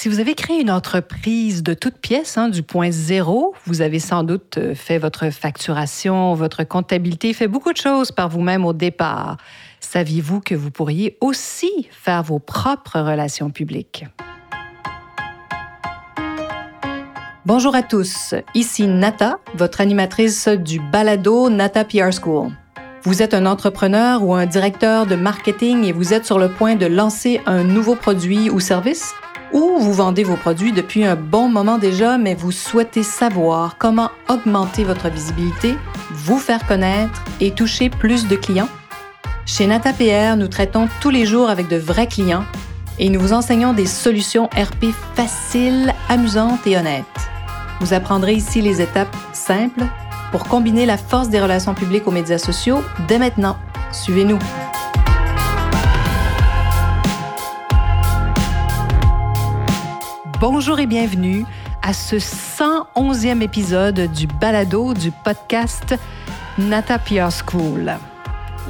Si vous avez créé une entreprise de toute pièce, hein, du point zéro, vous avez sans doute euh, fait votre facturation, votre comptabilité, fait beaucoup de choses par vous-même au départ. Saviez-vous que vous pourriez aussi faire vos propres relations publiques? Bonjour à tous, ici Nata, votre animatrice du balado Nata PR School. Vous êtes un entrepreneur ou un directeur de marketing et vous êtes sur le point de lancer un nouveau produit ou service? Ou vous vendez vos produits depuis un bon moment déjà, mais vous souhaitez savoir comment augmenter votre visibilité, vous faire connaître et toucher plus de clients? Chez NataPR, nous traitons tous les jours avec de vrais clients et nous vous enseignons des solutions RP faciles, amusantes et honnêtes. Vous apprendrez ici les étapes simples pour combiner la force des relations publiques aux médias sociaux dès maintenant. Suivez-nous. Bonjour et bienvenue à ce 111e épisode du balado du podcast Nata PR School.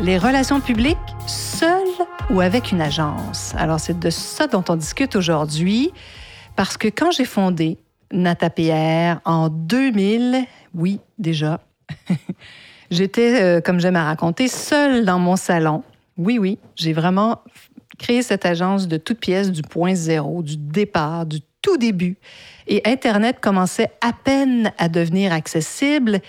Les relations publiques, seules ou avec une agence? Alors, c'est de ça dont on discute aujourd'hui, parce que quand j'ai fondé Nata PR en 2000, oui, déjà, j'étais, euh, comme j'aime à raconter, seule dans mon salon. Oui, oui, j'ai vraiment créé cette agence de toutes pièces, du point zéro, du départ, du tout début. Et Internet commençait à peine à devenir accessible.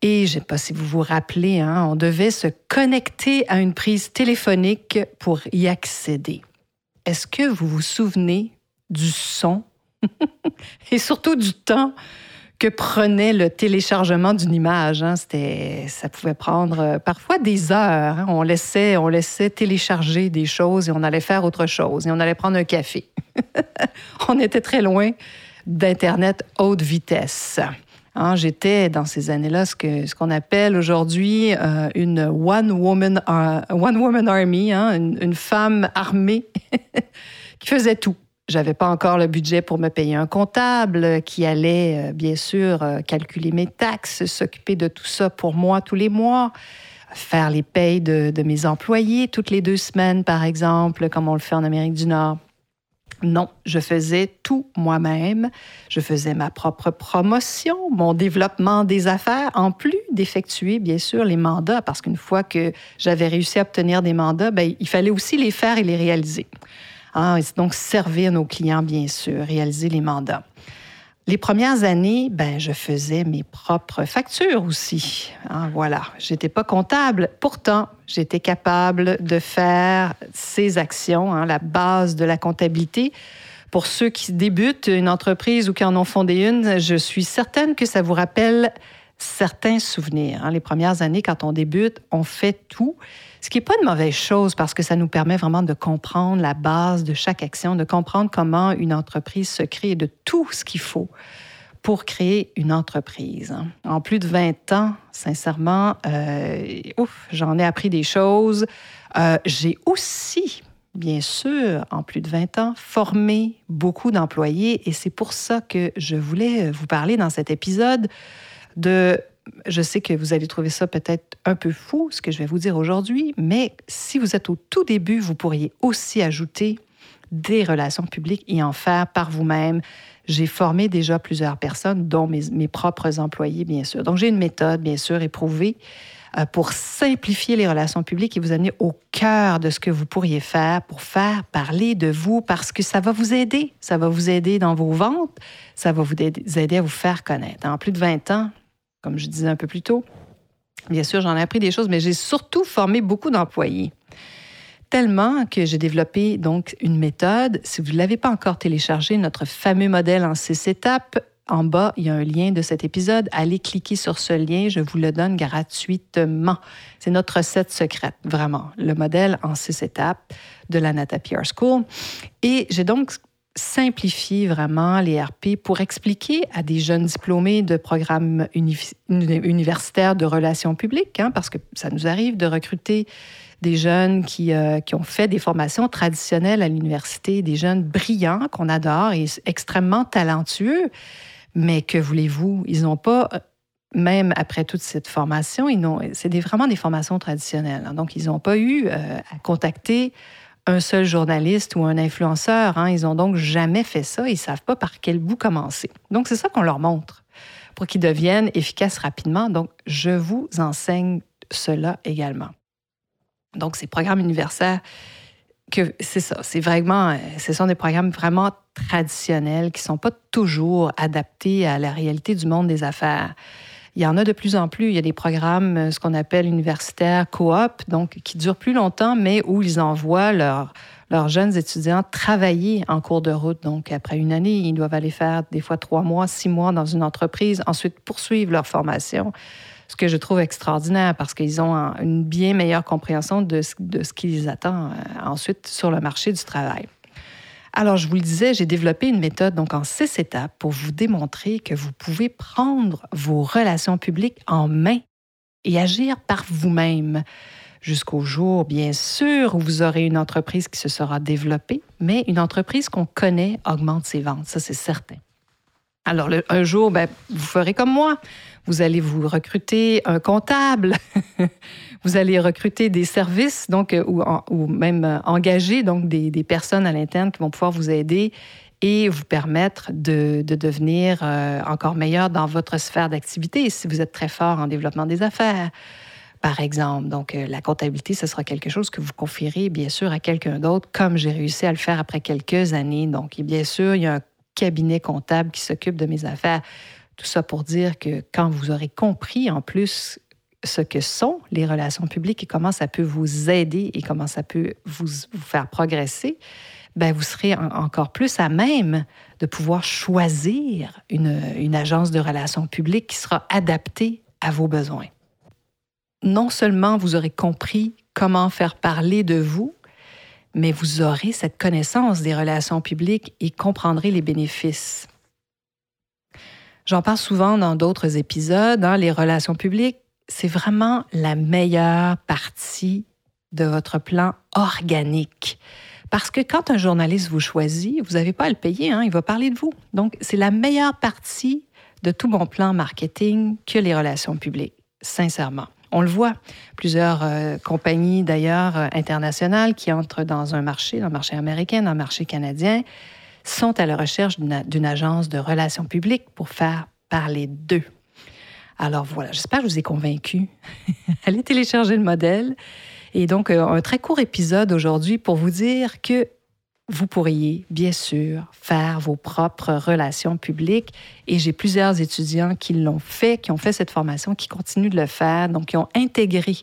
Et je ne sais pas si vous vous rappelez, hein, on devait se connecter à une prise téléphonique pour y accéder. Est-ce que vous vous souvenez du son? Et surtout du temps que prenait le téléchargement d'une image. Hein. C'était, ça pouvait prendre euh, parfois des heures. Hein. On, laissait, on laissait télécharger des choses et on allait faire autre chose et on allait prendre un café. on était très loin d'Internet haute vitesse. Hein, j'étais dans ces années-là ce, que, ce qu'on appelle aujourd'hui euh, une one woman, one woman army, une femme armée qui faisait tout. J'avais pas encore le budget pour me payer un comptable qui allait, euh, bien sûr, euh, calculer mes taxes, s'occuper de tout ça pour moi tous les mois, faire les payes de, mes employés toutes les deux semaines, par exemple, comme on le fait en Amérique du Nord. Non, je faisais tout moi-même. Je faisais ma propre promotion, mon développement des affaires, en plus d'effectuer, bien sûr, les mandats, parce qu'une fois que j'avais réussi à obtenir des mandats, ben, il fallait aussi les faire et les réaliser. Hein, donc, servir nos clients, bien sûr, réaliser les mandats. Les premières années, ben, je faisais mes propres factures aussi. Hein, voilà, j'étais pas comptable. Pourtant, j'étais capable de faire ces actions, hein, la base de la comptabilité. Pour ceux qui débutent une entreprise ou qui en ont fondé une, je suis certaine que ça vous rappelle certains souvenirs. Hein. Les premières années, quand on débute, on fait tout. Ce qui n'est pas une mauvaise chose parce que ça nous permet vraiment de comprendre la base de chaque action, de comprendre comment une entreprise se crée, de tout ce qu'il faut pour créer une entreprise. En plus de 20 ans, sincèrement, euh, j'en ai appris des choses. Euh, j'ai aussi, bien sûr, en plus de 20 ans, formé beaucoup d'employés et c'est pour ça que je voulais vous parler dans cet épisode je sais que vous allez trouver ça peut-être un peu fou, ce que je vais vous dire aujourd'hui, mais si vous êtes au tout début, vous pourriez aussi ajouter des relations publiques et en faire par vous-même. J'ai formé déjà plusieurs personnes, dont mes, propres employés, bien sûr. Donc, j'ai une méthode, bien sûr, éprouvée euh, pour simplifier les relations publiques et vous amener au cœur de ce que vous pourriez faire pour faire parler de vous parce que ça va vous aider. Ça va vous aider dans vos ventes, ça va vous aider à vous faire connaître. En plus de 20 ans, comme je disais un peu plus tôt. Bien sûr, j'en ai appris des choses, mais j'ai surtout formé beaucoup d'employés. Tellement que j'ai développé donc une méthode. Si vous ne l'avez pas encore téléchargé, notre fameux modèle en six étapes, en bas, il y a un lien de cet épisode. Allez cliquer sur ce lien, je vous le donne gratuitement. C'est notre recette secrète, vraiment, le modèle en six étapes de la Nata PR School. Et j'ai donc simplifier vraiment les RP pour expliquer à des jeunes diplômés de programmes universitaires de relations publiques, hein, parce que ça nous arrive de recruter des jeunes qui, euh, qui ont fait des formations traditionnelles à l'université, des jeunes brillants qu'on adore et extrêmement talentueux, mais que voulez-vous, ils n'ont pas même après toute cette formation, c'est vraiment des formations traditionnelles. Hein. donc, ils n'ont pas eu euh, à contacter un seul journaliste ou un influenceur. Hein. Ils n'ont donc jamais fait ça. Ils savent pas par quel bout commencer. Donc, c'est ça qu'on leur montre pour qu'ils deviennent efficaces rapidement. Donc, je vous enseigne cela également. Donc, ces programmes universitaires, c'est ça, c'est vraiment, ce sont des programmes vraiment traditionnels qui sont pas toujours adaptés à la réalité du monde des affaires. Il y en a de plus en plus. Il y a des programmes, euh, ce qu'on appelle universitaires coop, donc qui durent plus longtemps, mais où ils envoient leurs, jeunes étudiants travailler en cours de route. Donc, après une année, ils doivent aller faire des fois trois mois, six mois dans une entreprise, ensuite poursuivre leur formation ce que je trouve extraordinaire parce qu'ils ont une bien meilleure compréhension de ce, de ce qui les attend euh, ensuite sur le marché du travail. Alors, je vous le disais, j'ai développé une méthode donc en six étapes pour vous démontrer que vous pouvez prendre vos relations publiques en main et agir par vous-même jusqu'au jour, bien sûr, où vous aurez une entreprise qui se sera développée, mais une entreprise qu'on connaît augmente ses ventes, ça c'est certain. Alors, un jour, ben, vous ferez comme moi. Vous allez vous recruter un comptable. vous allez recruter des services, donc, euh, ou, même euh, engager donc des, personnes à l'interne qui vont pouvoir vous aider et vous permettre de, devenir euh, encore meilleur dans votre sphère d'activité si vous êtes très fort en développement des affaires par exemple. Donc, la comptabilité, ce sera quelque chose que vous confierez, bien sûr, à quelqu'un d'autre, comme j'ai réussi à le faire après quelques années. Donc, bien sûr, il y a un cabinet comptable qui s'occupe de mes affaires. Tout ça pour dire que quand vous aurez compris en plus ce que sont les relations publiques et comment ça peut vous aider et comment ça peut vous, faire progresser, ben vous serez encore plus à même de pouvoir choisir une, une agence de relations publiques qui sera adaptée à vos besoins. Non seulement vous aurez compris comment faire parler de vous, mais vous aurez cette connaissance des relations publiques et comprendrez les bénéfices. J'en parle souvent dans d'autres épisodes. Hein, les relations publiques, c'est vraiment la meilleure partie de votre plan organique. Parce que quand un journaliste vous choisit, vous n'avez pas à le payer, hein, il va parler de vous. Donc, c'est la meilleure partie de tout mon plan marketing que les relations publiques, sincèrement. On le voit, plusieurs euh, compagnies d'ailleurs euh, internationales qui entrent dans un marché, dans le marché américain, dans le marché canadien, sont à la recherche d'une agence de relations publiques pour faire parler d'eux. Alors voilà, j'espère que je vous ai convaincu. Allez télécharger le modèle. Et donc, euh, un très court épisode aujourd'hui pour vous dire que vous pourriez, bien sûr, faire vos propres relations publiques. Et j'ai plusieurs étudiants qui l'ont fait, qui ont fait cette formation, qui continuent de le faire, donc qui ont intégré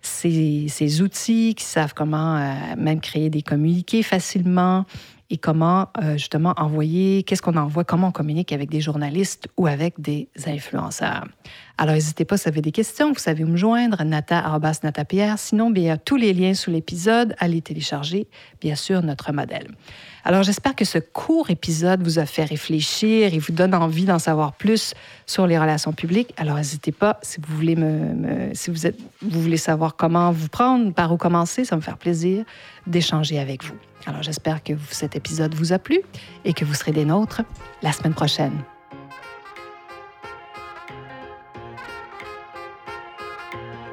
ces, outils, qui savent comment euh, même créer des communiqués facilement, et comment euh, justement envoyer, qu'est-ce qu'on envoie, comment on communique avec des journalistes ou avec des influenceurs. Alors, n'hésitez pas si vous avez des questions, vous savez où me joindre, nata, nata Pierre. Sinon, bien, tous les liens sous l'épisode, allez télécharger, bien sûr, notre modèle. Alors, j'espère que ce court épisode vous a fait réfléchir et vous donne envie d'en savoir plus sur les relations publiques. Alors, n'hésitez pas, si vous voulez me, si vous, êtes, vous voulez savoir comment vous prendre, par où commencer, ça me faire plaisir d'échanger avec vous. Alors, j'espère que cet épisode vous a plu et que vous serez des nôtres la semaine prochaine.